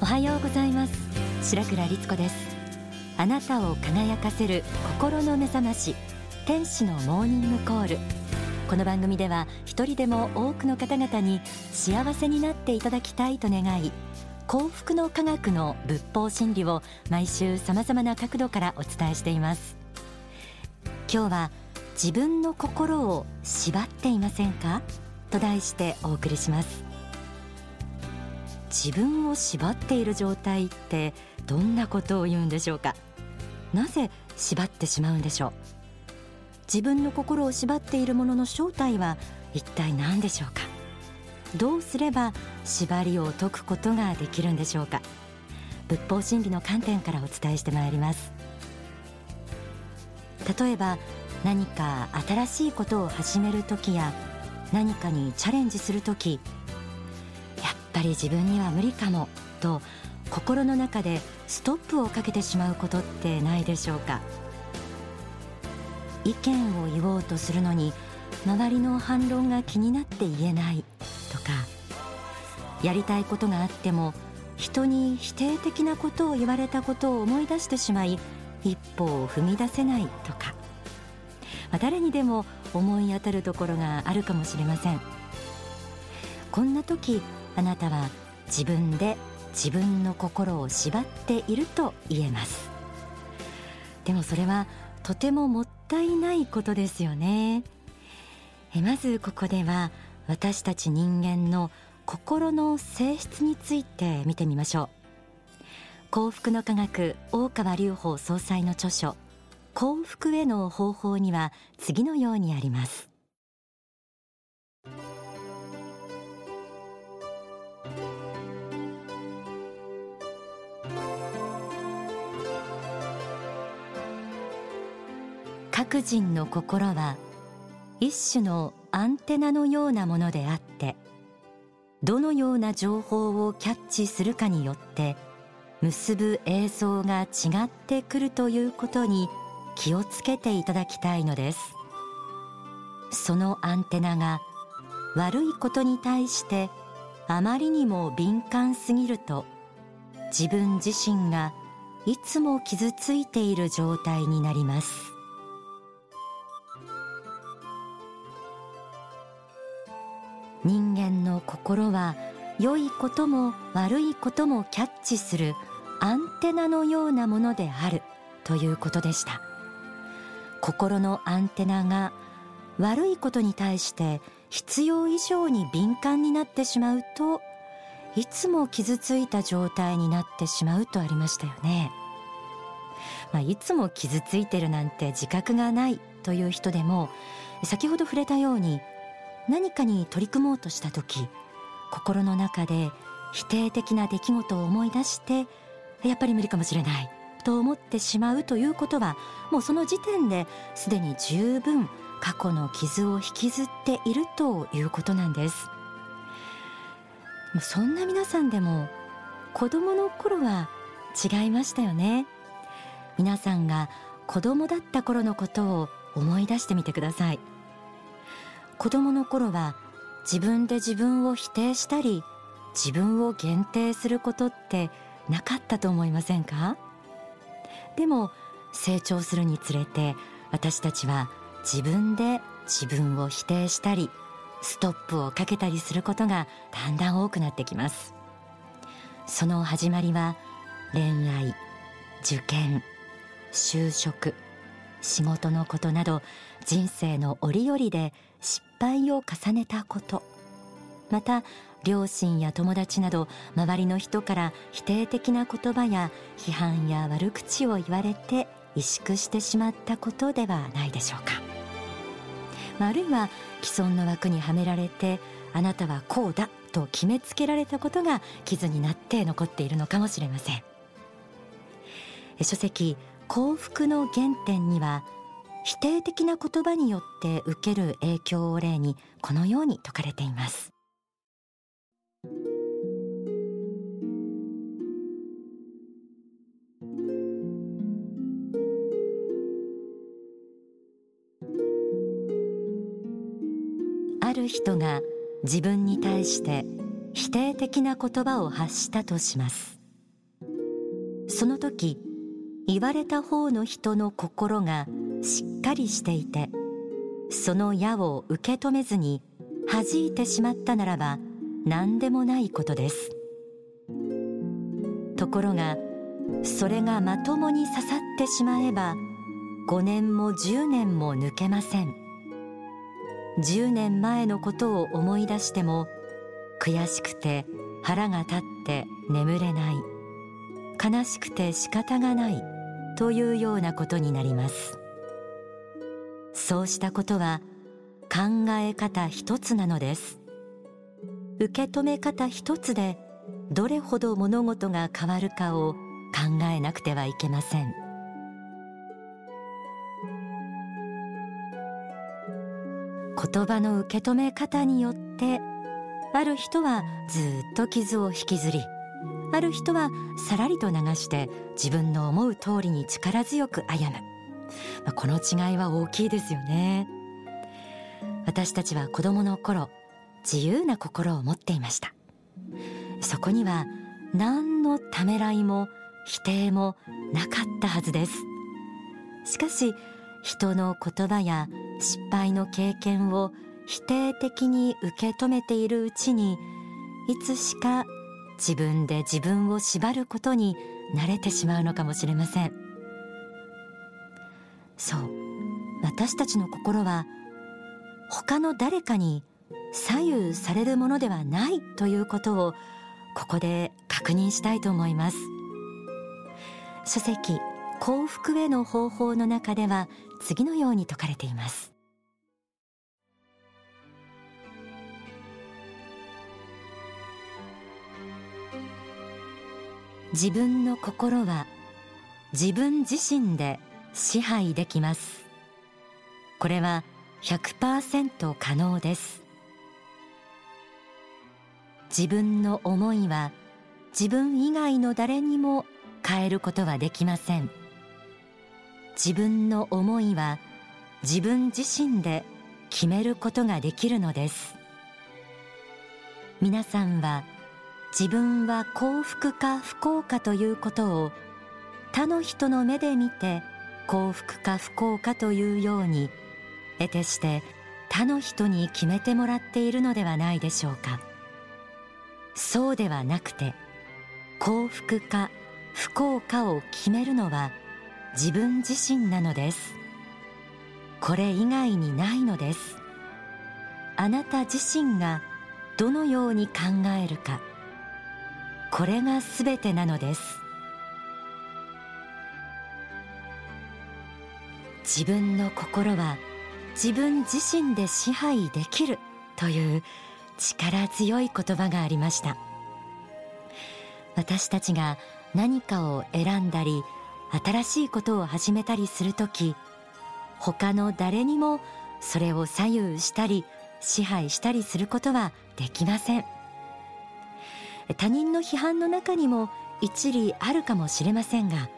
おはようございます。白倉律子です。あなたを輝かせる心の目覚まし天使のモーニングコール。この番組では一人でも多くの方々に幸せになっていただきたいと願い幸福の科学の仏法真理を毎週様々な角度からお伝えしています。今日は自分の心を縛っていませんか？と題してお送りします。自分を縛っている状態ってどんなことを言うんでしょうか？なぜ縛ってしまうんでしょう？自分の心を縛っているものの正体は一体何でしょうか？どうすれば縛りを解くことができるんでしょうか？仏法真理の観点からお伝えしてまいります。例えば何か新しいことを始める時や何かにチャレンジする時ぱり自分には無理かもと心の中でストップをかけてしまうことってないでしょうか。意見を言おうとするのに周りの反論が気になって言えないとかやりたいことがあっても人に否定的なことを言われたことを思い出してしまい一歩を踏み出せないとか、まあ、誰にでも思い当たるところがあるかもしれません。こんな時あなたは自分で自分の心を縛っていると言えます。でもそれはとてももったいないことですよね。えまずここでは私たち人間の心の性質について見てみましょう。幸福の科学大川隆法総裁の著書幸福への方法には次のようにあります。各人の心は一種のアンテナのようなものであってどのような情報をキャッチするかによって結ぶ映像が違ってくるということに気をつけていただきたいのです。そのアンテナが悪いことに対してあまりにも敏感すぎると自分自身がいつも傷ついている状態になります。人間の心は良いことも悪いこともキャッチするアンテナのようなものであるということでした。心のアンテナが悪いことに対して必要以上に敏感になってしまうといつも傷ついた状態になってしまうとありましたよね、まあ、いつも傷ついてるなんて自覚がないという人でも先ほど触れたように何かに取り組もうとした時心の中で否定的な出来事を思い出してやっぱり無理かもしれないと思ってしまうということはもうその時点ですでに十分過去の傷を引きずっているということなんです。そんな皆さんでも子供の頃は違いましたよね。皆さんが子供だった頃のことを思い出してみてください。子供の頃は自分で自分を否定したり自分を限定することってなかったと思いませんか？でも成長するにつれて私たちは自分で自分を否定したりストップをかけたりすることがだんだん多くなってきます。その始まりは恋愛受験就職仕事のことなど人生の折々で敗を重ねたこと。また両親や友達など周りの人から否定的な言葉や批判や悪口を言われて萎縮してしまったことではないでしょうか、まあるいは既存の枠にはめられてあなたはこうだと決めつけられたことが傷になって残っているのかもしれません。書籍幸福の原点には否定的な言葉によって受ける影響を例にこのように説かれています。ある人が自分に対して否定的な言葉を発したとします。その時言われた方の人の心がしっっかりしていてその矢を受け止めずに弾いてしまったならば何でもないことです。ところがそれがまともに刺さってしまえば5年も10年も抜けません。10年前のことを思い出しても悔しくて腹が立って眠れない。悲しくて仕方がない。というようなことになります。そうしたことは考え方一つなのです。受け止め方一つでどれほど物事が変わるかを考えなくてはいけません。言葉の受け止め方によってある人はずっと傷を引きずりある人はさらりと流して自分の思う通りに力強く歩む。ま、この違いは大きいですよね。私たちは子供の頃自由な心を持っていました。そこには何のためらいも否定もなかったはずです。しかし人の言葉や失敗の経験を否定的に受け止めているうちにいつしか自分で自分を縛ることに慣れてしまうのかもしれません。そう。私たちの心は他の誰かに左右されるものではないということをここで確認したいと思います。書籍幸福への方法の中では次のように説かれています。自分の心は自分自身で支配できます。これは100%可能です。自分の思いは自分以外の誰にも変えることはできません。自分の思いは自分自身で決めることができるのです。皆さんは自分は幸福か不幸かということを他の人の目で見て幸福か不幸かというように得てして他の人に決めてもらっているのではないでしょうか。そうではなくて幸福か不幸かを決めるのは自分自身なのです。これ以外にないのです。あなた自身がどのように考えるか。これがすべてなのです。自分の心は自分自身で支配できるという力強い言葉がありました。私たちが何かを選んだり新しいことを始めたりするとき他の誰にもそれを左右したり支配したりすることはできません。他人の批判の中にも一理あるかもしれませんが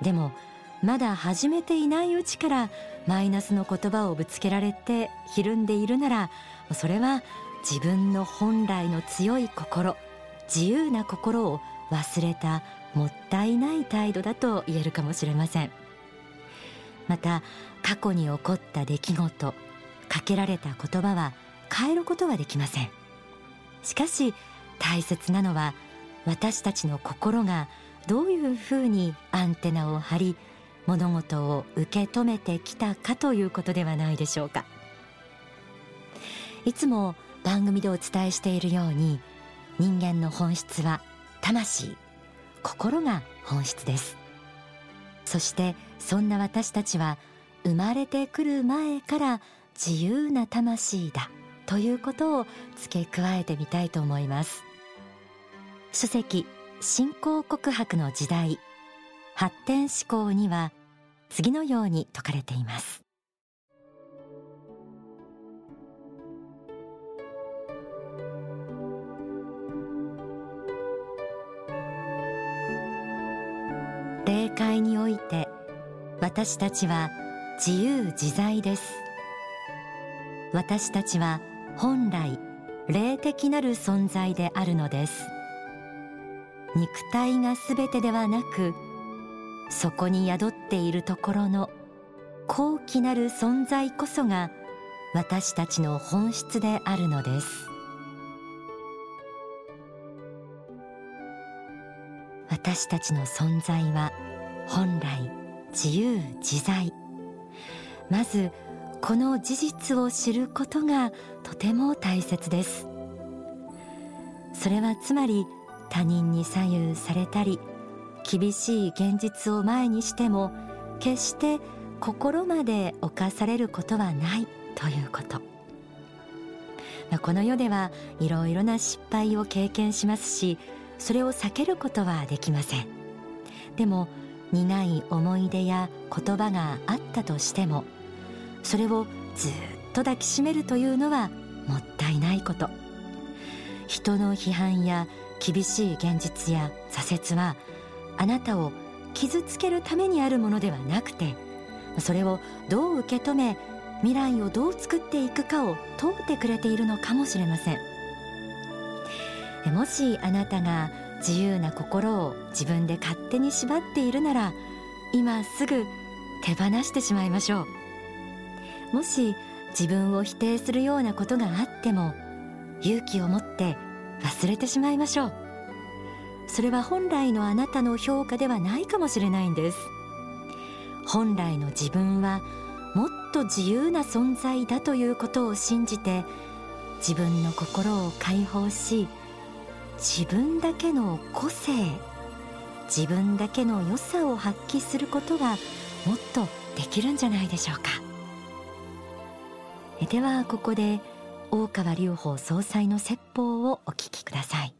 でもまだ始めていないうちからマイナスの言葉をぶつけられてひるんでいるならそれは自分の本来の強い心自由な心を忘れたもったいない態度だと言えるかもしれません。また過去に起こった出来事かけられた言葉は変えることはできません。しかし大切なのは私たちの心がどういうふうにアンテナを張り物事を受け止めてきたかということではないでしょうか。いつも番組でお伝えしているように人間の本質は魂心が本質です。そしてそんな私たちは生まれてくる前から自由な魂だということを付け加えてみたいと思います。書籍信仰告白の時代発展思考には次のように説かれています。霊界において私たちは自由自在です。私たちは本来霊的なる存在であるのです。肉体がすべてではなくそこに宿っているところの高貴なる存在こそが私たちの本質であるのです。私たちの存在は本来自由自在。まずこの事実を知ることがとても大切です。それはつまり他人に左右されたり厳しい現実を前にしても決して心まで侵されることはないということ。この世ではいろいろな失敗を経験しますしそれを避けることはできません。でも苦い思い出や言葉があったとしてもそれをずっと抱きしめるというのはもったいないこと。人の批判や厳しい現実や挫折はあなたを傷つけるためにあるものではなくてそれをどう受け止め未来をどう作っていくかを問うてくれているのかもしれません。もしあなたが自由な心を自分で勝手に縛っているなら今すぐ手放してしまいましょう。もし自分を否定するようなことがあっても勇気を持って忘れてしまいましょう。それは本来のあなたの評価ではないかもしれないんです。本来の自分はもっと自由な存在だということを信じて自分の心を解放し自分だけの個性自分だけの良さを発揮することがもっとできるんじゃないでしょうか。ではここで大川隆法総裁の説法をお聞きください。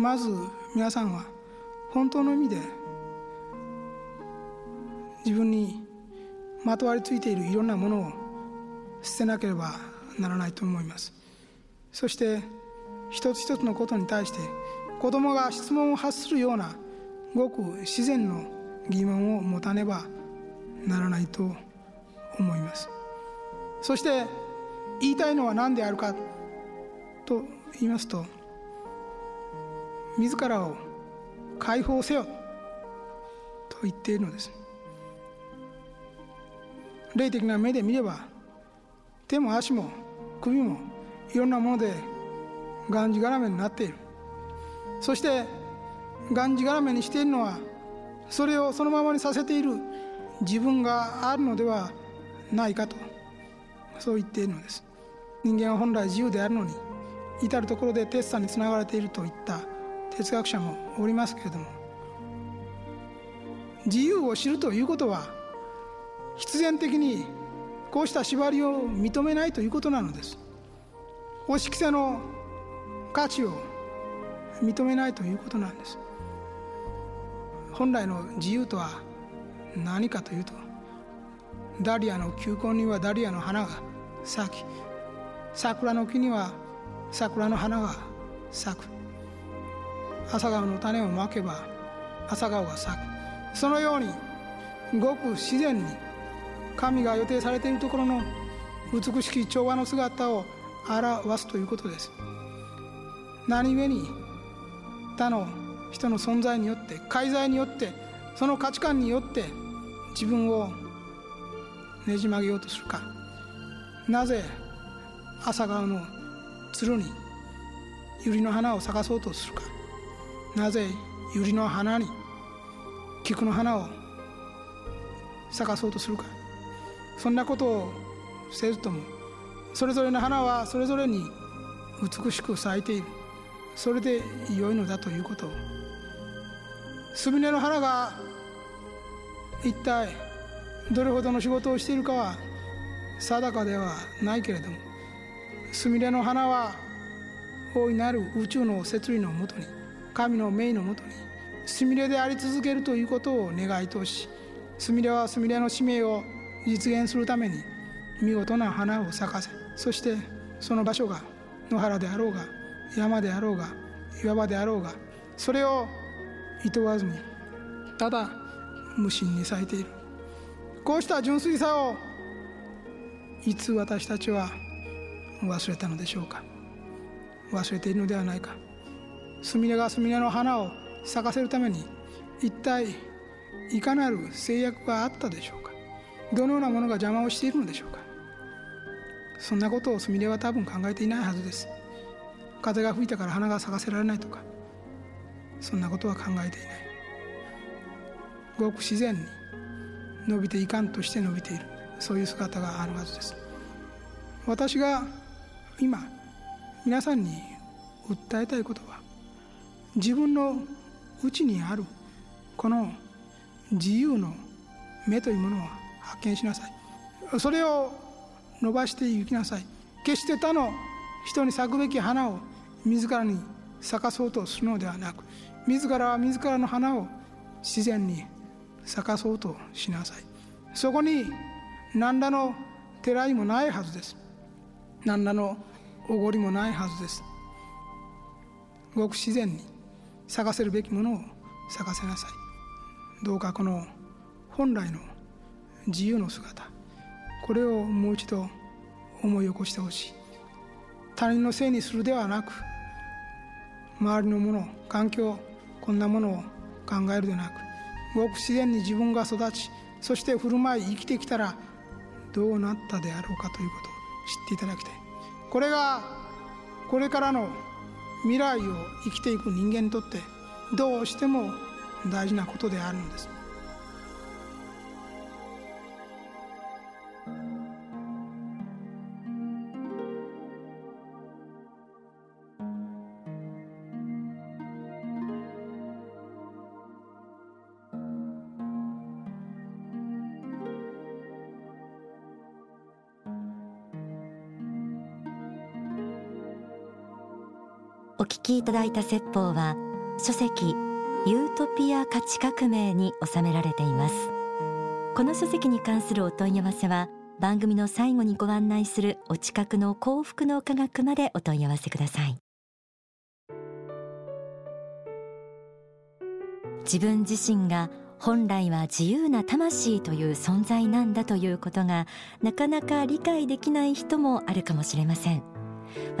まず皆さんは本当の意味で自分にまとわりついているいろんなものを捨てなければならないと思います。そして一つ一つのことに対して子供が質問を発するようなごく自然の疑問を持たねばならないと思います。そして言いたいのは何であるかと言いますと自らを解放せよ。と言っているのです。霊的な目で見れば手も足も首もいろんなものでがんじがらめになっている。そしてがんじがらめにしているのはそれをそのままにさせている自分があるのではないかとそう言っているのです。人間は本来自由であるのに至る所でテッサにつながれているといった。哲学者もおりますけれども自由を知るということは必然的にこうした縛りを認めないということなのです。おしきせの価値を認めないということなんです。本来の自由とは何かというとダリアの球根にはダリアの花が咲き桜の木には桜の花が咲く。朝顔の種をまけば朝顔が咲く。そのようにごく自然に神が予定されているところの美しき調和の姿を表すということです。何故に他の人の存在によって介在によってその価値観によって自分をねじ曲げようとするか。なぜ朝顔のつるに百合の花を咲かそうとするか。なぜ百合の花に菊の花を咲かそうとするか。そんなことをせずともそれぞれの花はそれぞれに美しく咲いている。それで良いのだということ。をスミレの花が一体どれほどの仕事をしているかは定かではないけれどもスミレの花は大いなる宇宙の摂理のもとに神の命のもとにスミレであり続けるということを願いとしスミレはスミレの使命を実現するために見事な花を咲かせそしてその場所が野原であろうが山であろうが岩場であろうがそれをいとわずにただ無心に咲いている。こうした純粋さをいつ私たちは忘れたのでしょうか。忘れているのではないか。スミレがスミレの花を咲かせるために一体いかなる制約があったでしょうか？どのようなものが邪魔をしているのでしょうか？そんなことをスミレは多分考えていないはずです。風が吹いたから花が咲かせられないとかそんなことは考えていない。ごく自然に伸びていかんとして伸びている。そういう姿があるはずです。私が今皆さんに訴えたいことは自分の内にあるこの自由の目というものを発見しなさい。それを伸ばしていきなさい。決して他の人に咲くべき花を自らに咲かそうとするのではなく自らは自らの花を自然に咲かそうとしなさい。そこに何らのてらいもないはずです。何らのおごりもないはずです。ごく自然に。咲かせるべきものを咲かせなさい。どうかこの本来の自由の姿これをもう一度思い起こしてほしい。他人のせいにするではなく周りのもの環境こんなものを考えるでなくごく自然に自分が育ちそして振る舞い生きてきたらどうなったであろうかということを知っていただきたい。これがこれからの未来を生きていく人間にとってどうしても大事なことであるんです。お聞きいただいた説法は書籍ユートピア価値革命に収められています。この書籍に関するお問い合わせは番組の最後にご案内するお近くの幸福の科学までお問い合わせください。自分自身が本来は自由な魂という存在なんだということがなかなか理解できない人もあるかもしれません。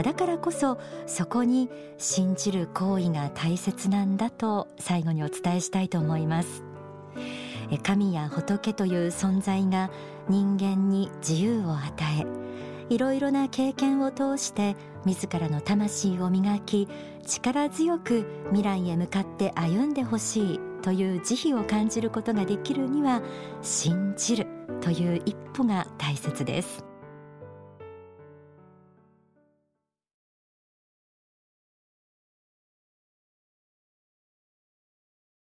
だからこそそこに信じる行為が大切なんだと最後にお伝えしたいと思います。神や仏という存在が人間に自由を与えいろいろな経験を通して自らの魂を磨き力強く未来へ向かって歩んでほしいという慈悲を感じることができるには信じるという一歩が大切です。